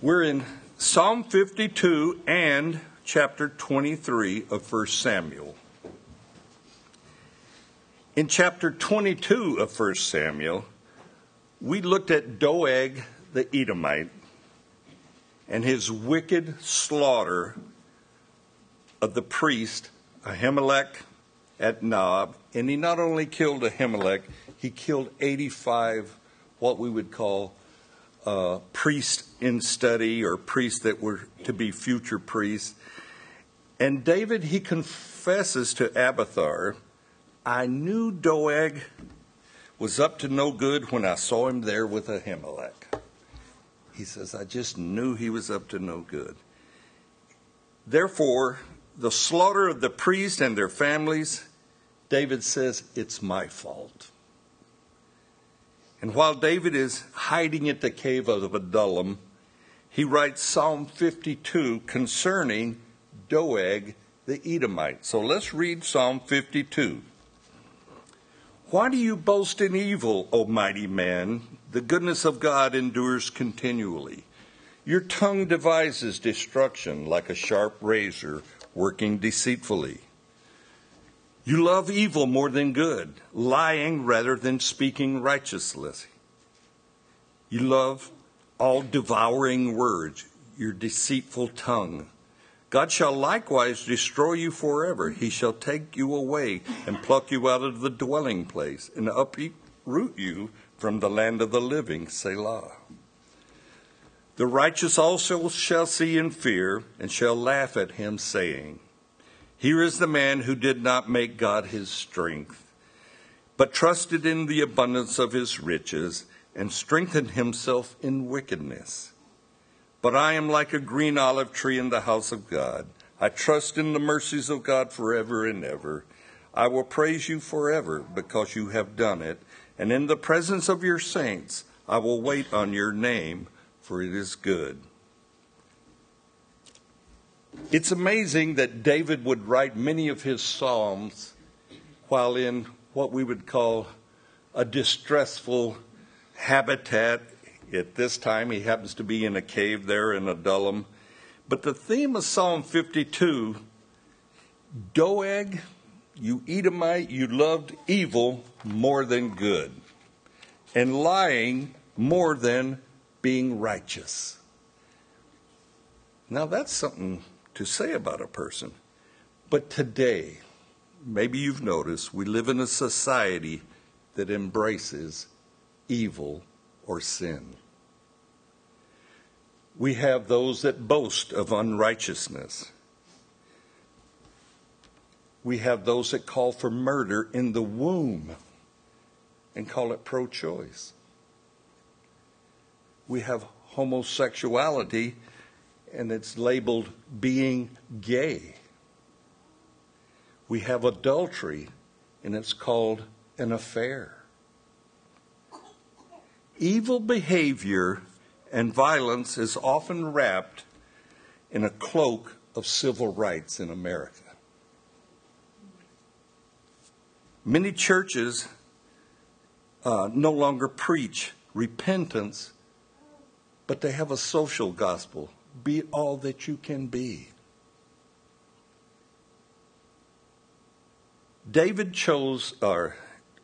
We're in Psalm 52 and chapter 23 of 1 Samuel. In chapter 22 of 1 Samuel, we looked at Doeg the Edomite and his wicked slaughter of the priest Ahimelech at Nob. And he not only killed Ahimelech, he killed 85 what we would call uh, priests in study or priests that were to be future priests. And David, he confesses to Abiathar, I knew Doeg was up to no good when I saw him there with Ahimelech. He says, I just knew he was up to no good. Therefore, the slaughter of the priests and their families, David says, it's my fault. And while David is hiding at the cave of Adullam, he writes Psalm 52 concerning Doeg the Edomite. So let's read Psalm 52. Why do you boast in evil, O mighty man? The goodness of God endures continually. Your tongue devises destruction like a sharp razor working deceitfully. You love evil more than good, lying rather than speaking righteously. You love all devouring words, your deceitful tongue. God shall likewise destroy you forever. He shall take you away and pluck you out of the dwelling place and uproot you from the land of the living. Selah. The righteous also shall see and fear and shall laugh at him, saying, here is the man who did not make God his strength, but trusted in the abundance of his riches and strengthened himself in wickedness. But I am like a green olive tree in the house of God. I trust in the mercies of God forever and ever. I will praise you forever because you have done it. And in the presence of your saints, I will wait on your name, for it is good. It's amazing that David would write many of his Psalms while in what we would call a distressful habitat. At this time, he happens to be in a cave there in Adullam. But the theme of Psalm 52 Doeg, you Edomite, you loved evil more than good, and lying more than being righteous. Now, that's something to say about a person. But today, maybe you've noticed, we live in a society that embraces evil or sin. We have those that boast of unrighteousness. We have those that call for murder in the womb and call it pro choice. We have homosexuality and it's labeled being gay. We have adultery, and it's called an affair. Evil behavior and violence is often wrapped in a cloak of civil rights in America. Many churches uh, no longer preach repentance, but they have a social gospel be all that you can be. David chose, or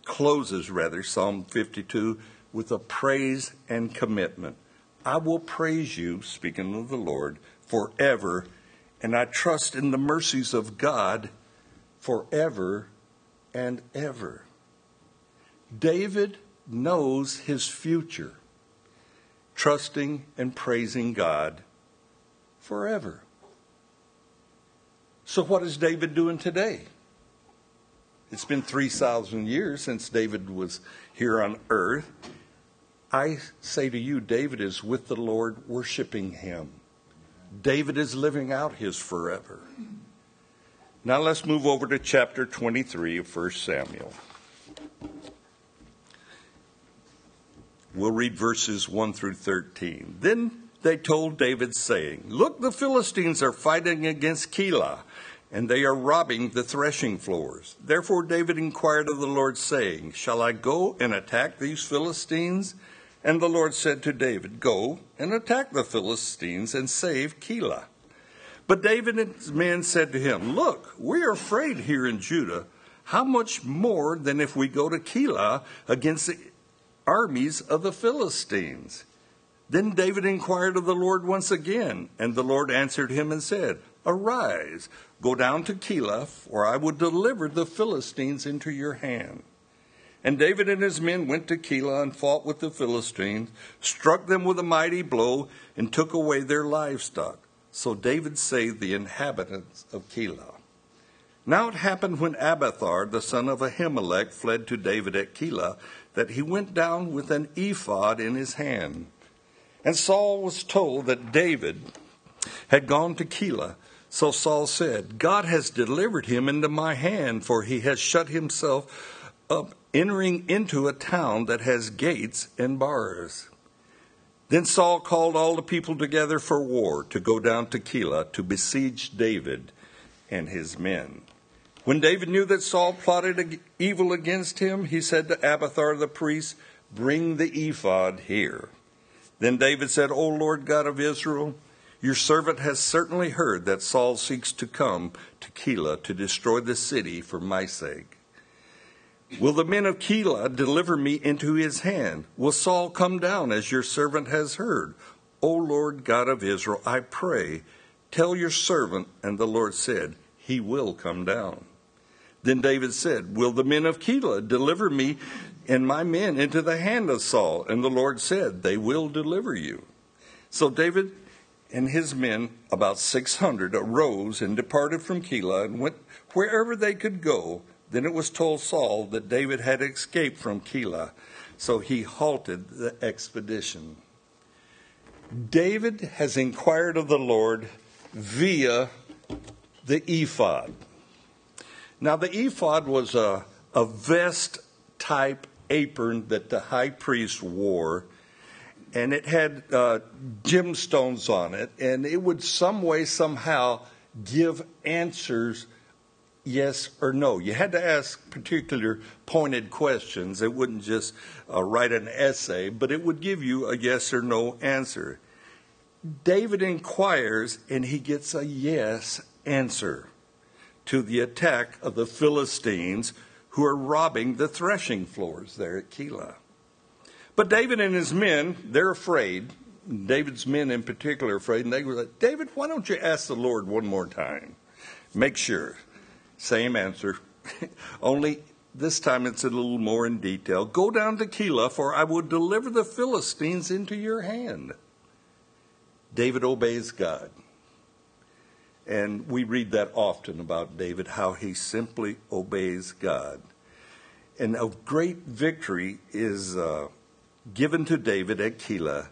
closes rather, Psalm 52 with a praise and commitment. I will praise you, speaking of the Lord, forever, and I trust in the mercies of God forever and ever. David knows his future, trusting and praising God forever. So, what is David doing today? It's been 3,000 years since David was here on earth. I say to you, David is with the Lord, worshiping him. David is living out his forever. Now let's move over to chapter 23 of 1 Samuel. We'll read verses 1 through 13. Then they told David, saying, Look, the Philistines are fighting against Keilah, and they are robbing the threshing floors. Therefore David inquired of the Lord, saying, Shall I go and attack these Philistines? And the Lord said to David, Go and attack the Philistines and save Keilah. But David and his men said to him, Look, we are afraid here in Judah. How much more than if we go to Keilah against the armies of the Philistines? Then David inquired of the Lord once again, and the Lord answered him and said, Arise, go down to Keilah, for I will deliver the Philistines into your hand. And David and his men went to Keilah and fought with the Philistines, struck them with a mighty blow, and took away their livestock. So David saved the inhabitants of Keilah. Now it happened when Abiathar, the son of Ahimelech, fled to David at Keilah, that he went down with an ephod in his hand. And Saul was told that David had gone to Keilah. So Saul said, God has delivered him into my hand, for he has shut himself up, entering into a town that has gates and bars. Then Saul called all the people together for war to go down to Keilah to besiege David and his men. When David knew that Saul plotted evil against him, he said to Abiathar the priest, Bring the ephod here. Then David said, O Lord God of Israel, your servant has certainly heard that Saul seeks to come to Keilah to destroy the city for my sake. Will the men of Keilah deliver me into his hand? Will Saul come down as your servant has heard? O Lord God of Israel, I pray, tell your servant. And the Lord said, He will come down. Then David said, Will the men of Keilah deliver me and my men into the hand of Saul. And the Lord said, They will deliver you. So David and his men, about 600, arose and departed from Keilah and went wherever they could go. Then it was told Saul that David had escaped from Keilah, so he halted the expedition. David has inquired of the Lord via the ephod. Now, the ephod was a, a vest type apron that the high priest wore, and it had uh, gemstones on it, and it would some way, somehow give answers yes or no. You had to ask particular pointed questions. It wouldn't just uh, write an essay, but it would give you a yes or no answer. David inquires, and he gets a yes answer to the attack of the Philistines who are robbing the threshing floors there at Keilah. But David and his men, they're afraid. David's men in particular afraid. And they were like, David, why don't you ask the Lord one more time? Make sure. Same answer. Only this time it's a little more in detail. Go down to Keilah, for I will deliver the Philistines into your hand. David obeys God. And we read that often about David, how he simply obeys God. And a great victory is uh, given to David at Keilah,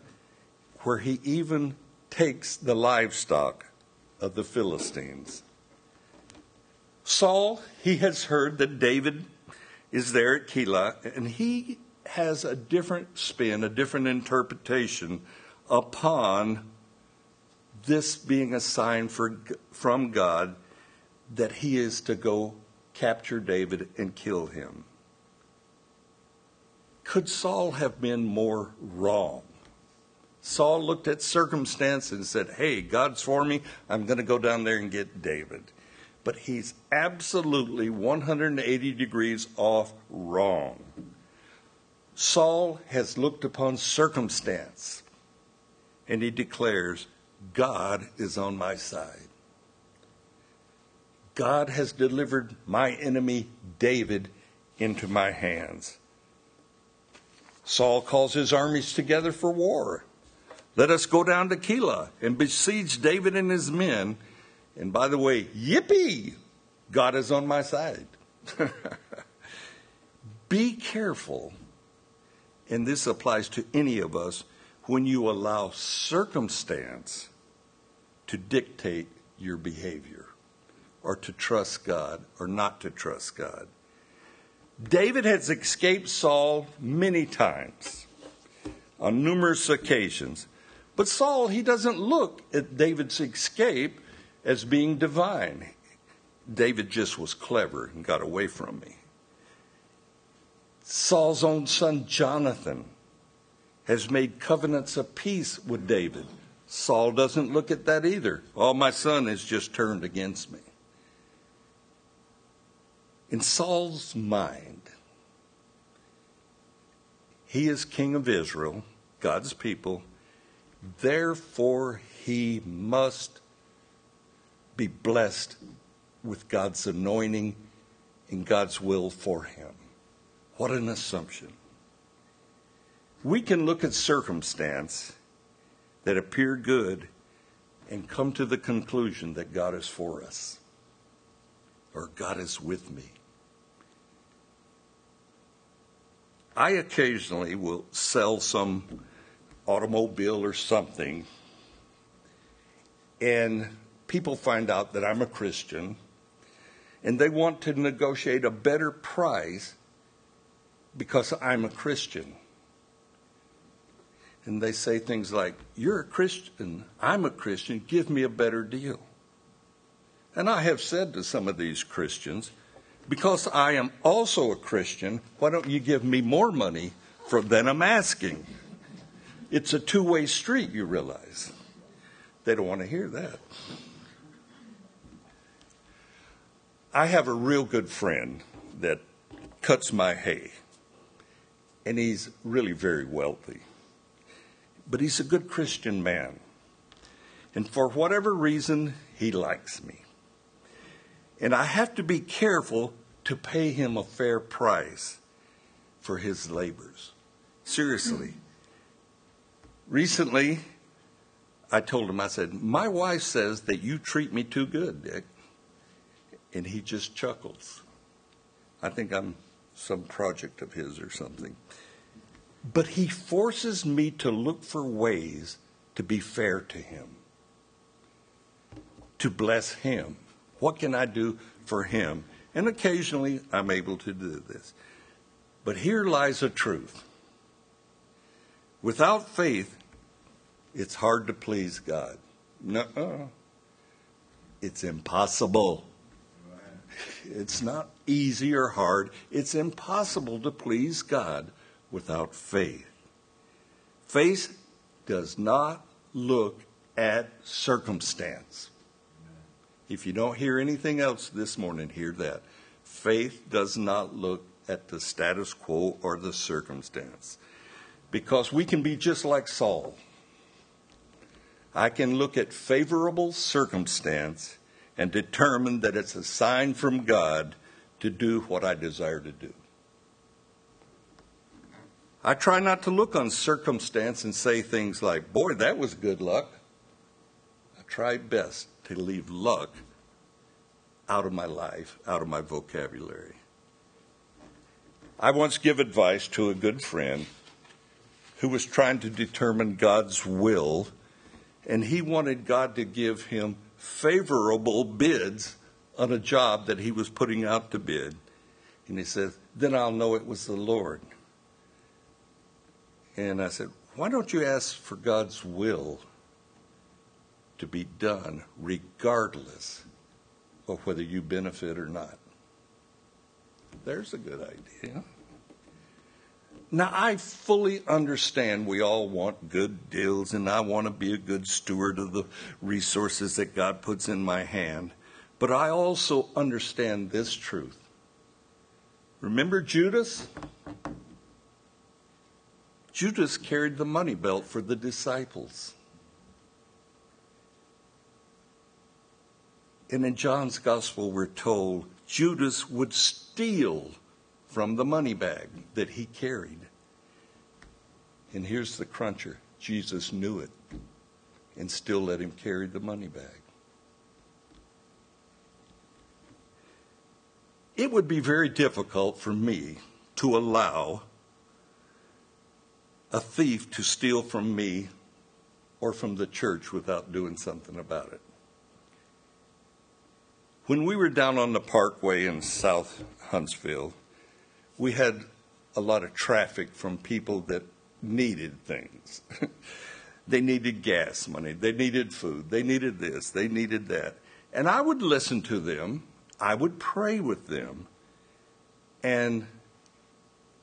where he even takes the livestock of the Philistines. Saul, he has heard that David is there at Keilah, and he has a different spin, a different interpretation upon this being a sign for, from God that he is to go capture David and kill him. Could Saul have been more wrong? Saul looked at circumstance and said, Hey, God's for me. I'm going to go down there and get David. But he's absolutely 180 degrees off wrong. Saul has looked upon circumstance and he declares, God is on my side. God has delivered my enemy David into my hands. Saul calls his armies together for war. Let us go down to Keilah and besiege David and his men. And by the way, yippee! God is on my side. Be careful, and this applies to any of us, when you allow circumstance to dictate your behavior or to trust God or not to trust God. David has escaped Saul many times on numerous occasions. But Saul, he doesn't look at David's escape as being divine. David just was clever and got away from me. Saul's own son Jonathan has made covenants of peace with David. Saul doesn't look at that either. Oh, my son has just turned against me. In Saul's mind, he is king of Israel, God's people. Therefore, he must be blessed with God's anointing and God's will for him. What an assumption. We can look at circumstance that appear good and come to the conclusion that God is for us or God is with me. I occasionally will sell some automobile or something, and people find out that I'm a Christian, and they want to negotiate a better price because I'm a Christian. And they say things like, You're a Christian, I'm a Christian, give me a better deal. And I have said to some of these Christians, because I am also a Christian, why don't you give me more money than I'm asking? It's a two way street, you realize. They don't want to hear that. I have a real good friend that cuts my hay, and he's really very wealthy. But he's a good Christian man. And for whatever reason, he likes me. And I have to be careful to pay him a fair price for his labors. Seriously. Recently, I told him, I said, My wife says that you treat me too good, Dick. And he just chuckles. I think I'm some project of his or something. But he forces me to look for ways to be fair to him, to bless him. What can I do for him? And occasionally I'm able to do this. But here lies a truth. Without faith, it's hard to please God. No, it's impossible. It's not easy or hard. It's impossible to please God without faith. Faith does not look at circumstance. If you don't hear anything else this morning, hear that. Faith does not look at the status quo or the circumstance. Because we can be just like Saul. I can look at favorable circumstance and determine that it's a sign from God to do what I desire to do. I try not to look on circumstance and say things like, boy, that was good luck. I try best to leave luck out of my life, out of my vocabulary. I once give advice to a good friend who was trying to determine God's will, and he wanted God to give him favorable bids on a job that he was putting out to bid. And he said, Then I'll know it was the Lord. And I said, Why don't you ask for God's will to be done regardless of whether you benefit or not. There's a good idea. Now, I fully understand we all want good deals, and I want to be a good steward of the resources that God puts in my hand. But I also understand this truth. Remember Judas? Judas carried the money belt for the disciples. And in John's gospel, we're told Judas would steal from the money bag that he carried. And here's the cruncher Jesus knew it and still let him carry the money bag. It would be very difficult for me to allow a thief to steal from me or from the church without doing something about it. When we were down on the parkway in South Huntsville, we had a lot of traffic from people that needed things. they needed gas money, they needed food, they needed this, they needed that. And I would listen to them, I would pray with them, and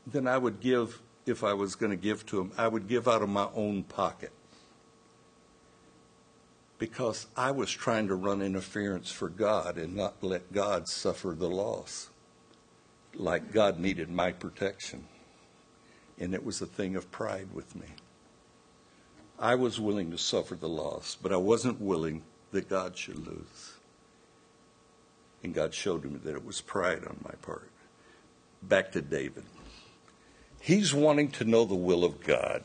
then I would give if I was going to give to him, I would give out of my own pocket. Because I was trying to run interference for God and not let God suffer the loss. Like God needed my protection. And it was a thing of pride with me. I was willing to suffer the loss, but I wasn't willing that God should lose. And God showed me that it was pride on my part. Back to David. He's wanting to know the will of God.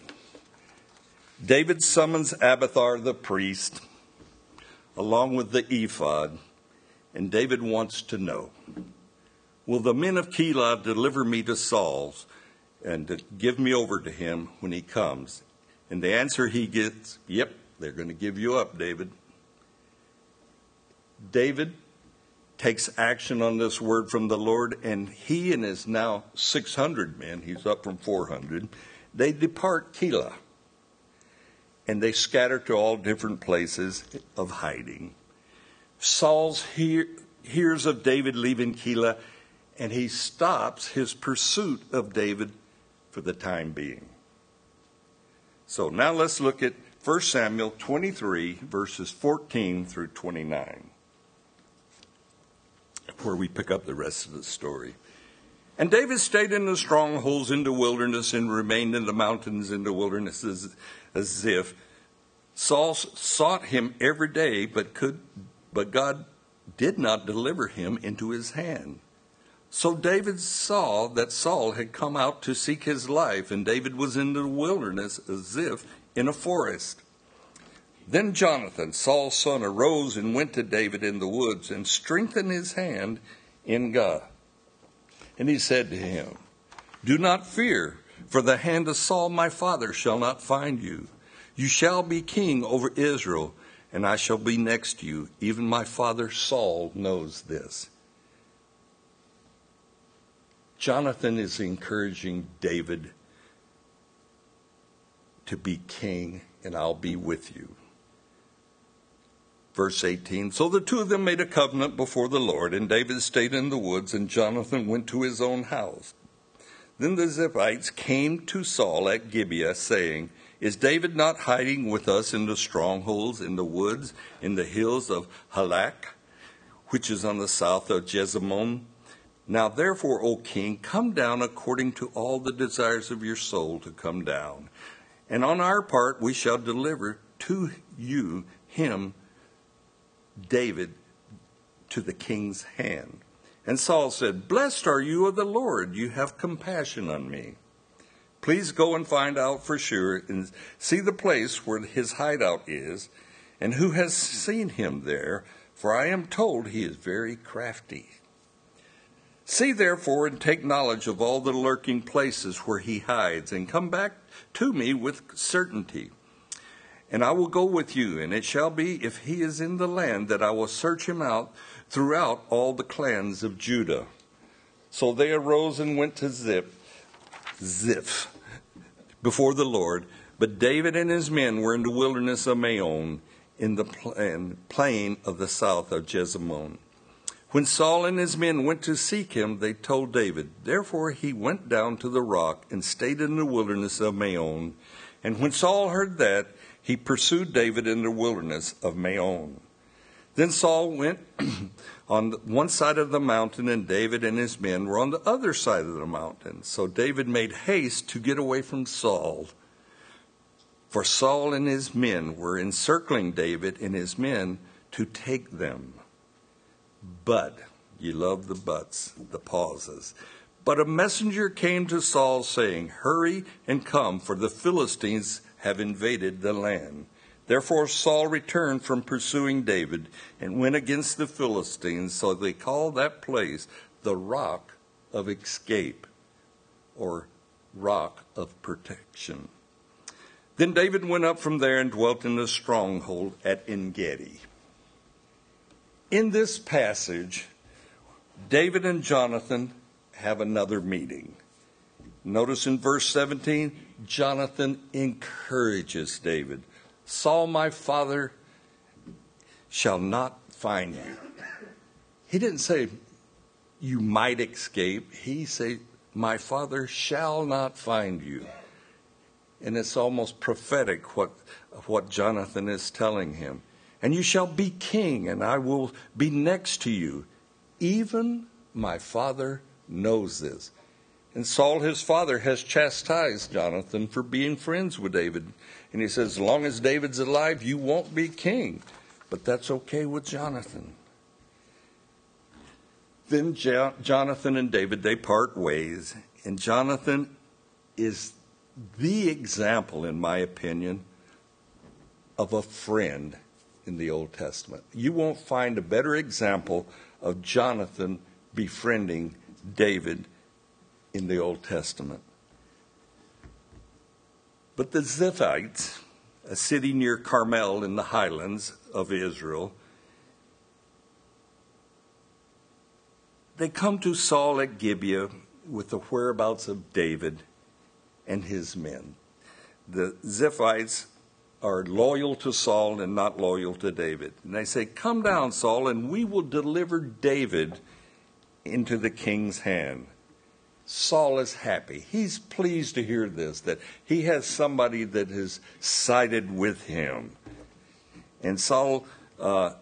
David summons Abiathar the priest along with the ephod, and David wants to know Will the men of Keilah deliver me to Saul and give me over to him when he comes? And the answer he gets, Yep, they're going to give you up, David. David takes action on this word from the Lord, and he and his now 600 men, he's up from 400, they depart Keilah. And they scatter to all different places of hiding. Saul hear, hears of David leaving Keilah, and he stops his pursuit of David for the time being. So now let's look at 1 Samuel 23, verses 14 through 29 where we pick up the rest of the story. And David stayed in the strongholds in the wilderness and remained in the mountains in the wilderness as, as if Saul sought him every day, but could, but God did not deliver him into his hand. So David saw that Saul had come out to seek his life, and David was in the wilderness as if in a forest. Then Jonathan, Saul's son, arose and went to David in the woods and strengthened his hand in God. And he said to him, Do not fear, for the hand of Saul my father shall not find you. You shall be king over Israel, and I shall be next to you. Even my father Saul knows this. Jonathan is encouraging David to be king, and I'll be with you. Verse 18 So the two of them made a covenant before the Lord, and David stayed in the woods, and Jonathan went to his own house. Then the Ziphites came to Saul at Gibeah, saying, Is David not hiding with us in the strongholds, in the woods, in the hills of Halak, which is on the south of Jeshimon? Now therefore, O king, come down according to all the desires of your soul to come down. And on our part we shall deliver to you him David to the king's hand. And Saul said, Blessed are you of the Lord, you have compassion on me. Please go and find out for sure and see the place where his hideout is, and who has seen him there, for I am told he is very crafty. See therefore and take knowledge of all the lurking places where he hides, and come back to me with certainty. And I will go with you, and it shall be, if he is in the land, that I will search him out throughout all the clans of Judah. So they arose and went to Ziph, Ziph, before the Lord. But David and his men were in the wilderness of Maon, in the plain of the south of Jeshimon. When Saul and his men went to seek him, they told David. Therefore he went down to the rock and stayed in the wilderness of Maon. And when Saul heard that, he pursued David in the wilderness of Maon. Then Saul went on one side of the mountain, and David and his men were on the other side of the mountain. So David made haste to get away from Saul. For Saul and his men were encircling David and his men to take them. But, you love the buts, the pauses. But a messenger came to Saul saying, Hurry and come, for the Philistines have invaded the land. Therefore Saul returned from pursuing David and went against the Philistines, so they called that place the rock of escape or rock of protection. Then David went up from there and dwelt in the stronghold at Engedi. In this passage, David and Jonathan have another meeting. Notice in verse 17, Jonathan encourages David Saul, my father, shall not find you. He didn't say, You might escape. He said, my father shall not find you. And it's almost prophetic what, what Jonathan is telling him. And you shall be king, and I will be next to you. Even my father knows this. And Saul, his father, has chastised Jonathan for being friends with David. And he says, As long as David's alive, you won't be king. But that's okay with Jonathan. Then Jonathan and David, they part ways. And Jonathan is the example, in my opinion, of a friend in the Old Testament. You won't find a better example of Jonathan befriending David in the Old Testament. But the Ziphites, a city near Carmel in the highlands of Israel, they come to Saul at Gibeah with the whereabouts of David and his men. The Ziphites are loyal to Saul and not loyal to David. And they say, Come down, Saul, and we will deliver David into the king's hand. Saul is happy. He's pleased to hear this, that he has somebody that has sided with him. And Saul, uh,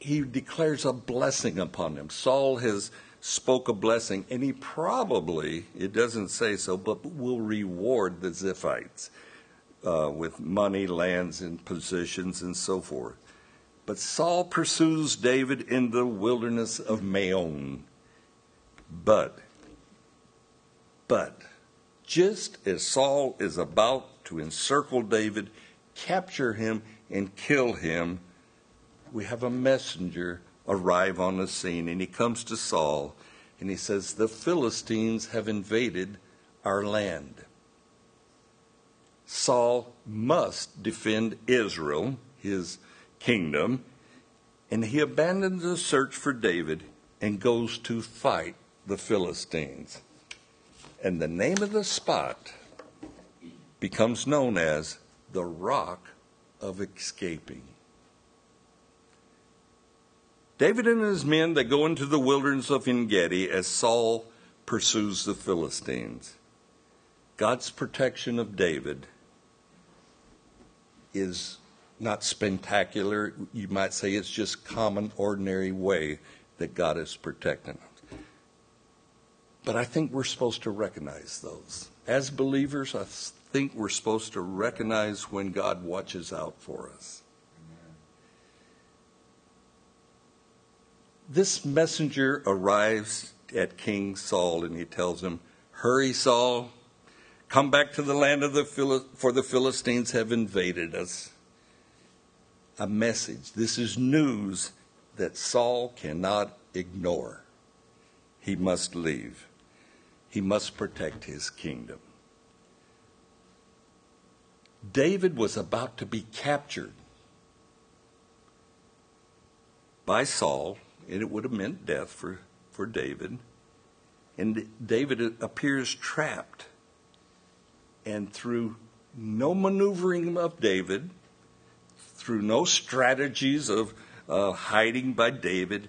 he declares a blessing upon him. Saul has spoke a blessing, and he probably, it doesn't say so, but will reward the Ziphites uh, with money, lands, and positions, and so forth. But Saul pursues David in the wilderness of Maon. But but just as Saul is about to encircle David, capture him, and kill him, we have a messenger arrive on the scene, and he comes to Saul and he says, The Philistines have invaded our land. Saul must defend Israel, his kingdom, and he abandons the search for David and goes to fight the Philistines. And the name of the spot becomes known as the Rock of Escaping. David and his men, they go into the wilderness of Engedi as Saul pursues the Philistines. God's protection of David is not spectacular. You might say it's just common, ordinary way that God is protecting. But I think we're supposed to recognize those. As believers, I think we're supposed to recognize when God watches out for us. This messenger arrives at King Saul and he tells him, Hurry, Saul, come back to the land of the Phil- for the Philistines have invaded us. A message. This is news that Saul cannot ignore. He must leave he must protect his kingdom. David was about to be captured by Saul, and it would have meant death for, for David. And David appears trapped. And through no maneuvering of David, through no strategies of uh, hiding by David,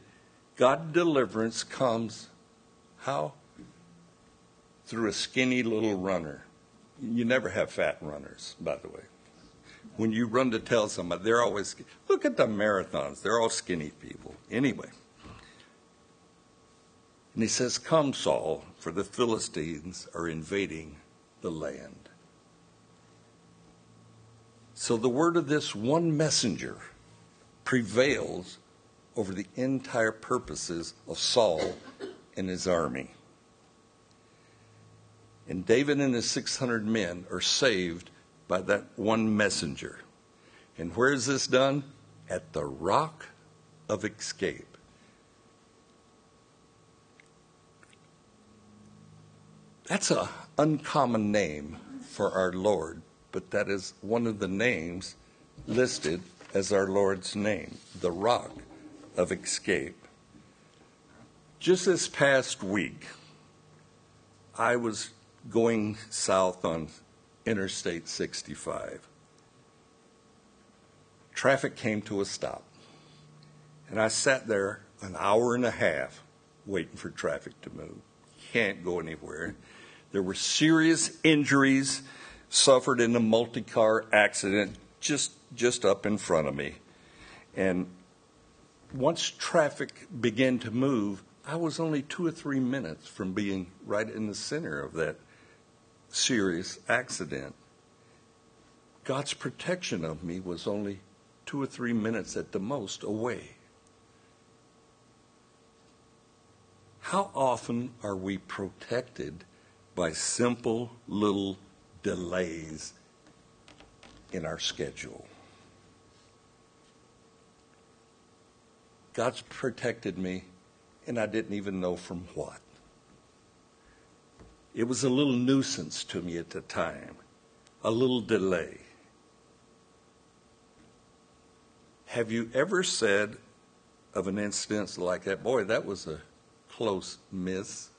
God deliverance comes how? Through a skinny little runner. You never have fat runners, by the way. When you run to tell somebody, they're always, look at the marathons, they're all skinny people. Anyway. And he says, Come, Saul, for the Philistines are invading the land. So the word of this one messenger prevails over the entire purposes of Saul and his army. And David and his 600 men are saved by that one messenger. And where is this done? At the rock of escape. That's an uncommon name for our Lord, but that is one of the names listed as our Lord's name, the rock of escape. Just this past week, I was going south on Interstate 65. Traffic came to a stop. And I sat there an hour and a half waiting for traffic to move. Can't go anywhere. There were serious injuries suffered in a multi car accident just, just up in front of me. And once traffic began to move, I was only two or three minutes from being right in the center of that serious accident. God's protection of me was only two or three minutes at the most away. How often are we protected by simple little delays in our schedule? God's protected me, and I didn't even know from what. It was a little nuisance to me at the time, a little delay. Have you ever said of an instance like that, boy, that was a close miss?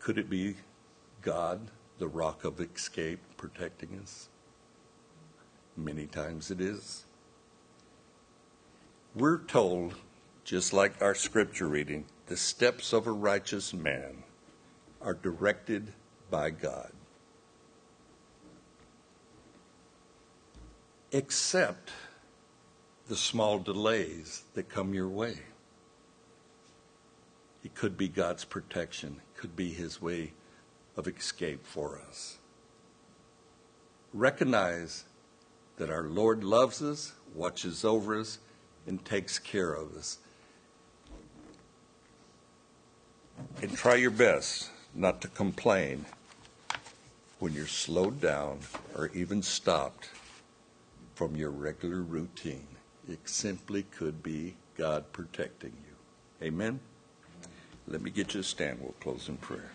Could it be God, the rock of escape, protecting us? Many times it is. We're told, just like our scripture reading, the steps of a righteous man are directed by God. Except the small delays that come your way. It could be God's protection, it could be His way of escape for us. Recognize that our Lord loves us, watches over us, and takes care of us. And try your best not to complain when you're slowed down or even stopped from your regular routine. It simply could be God protecting you. Amen? Let me get you to stand. We'll close in prayer.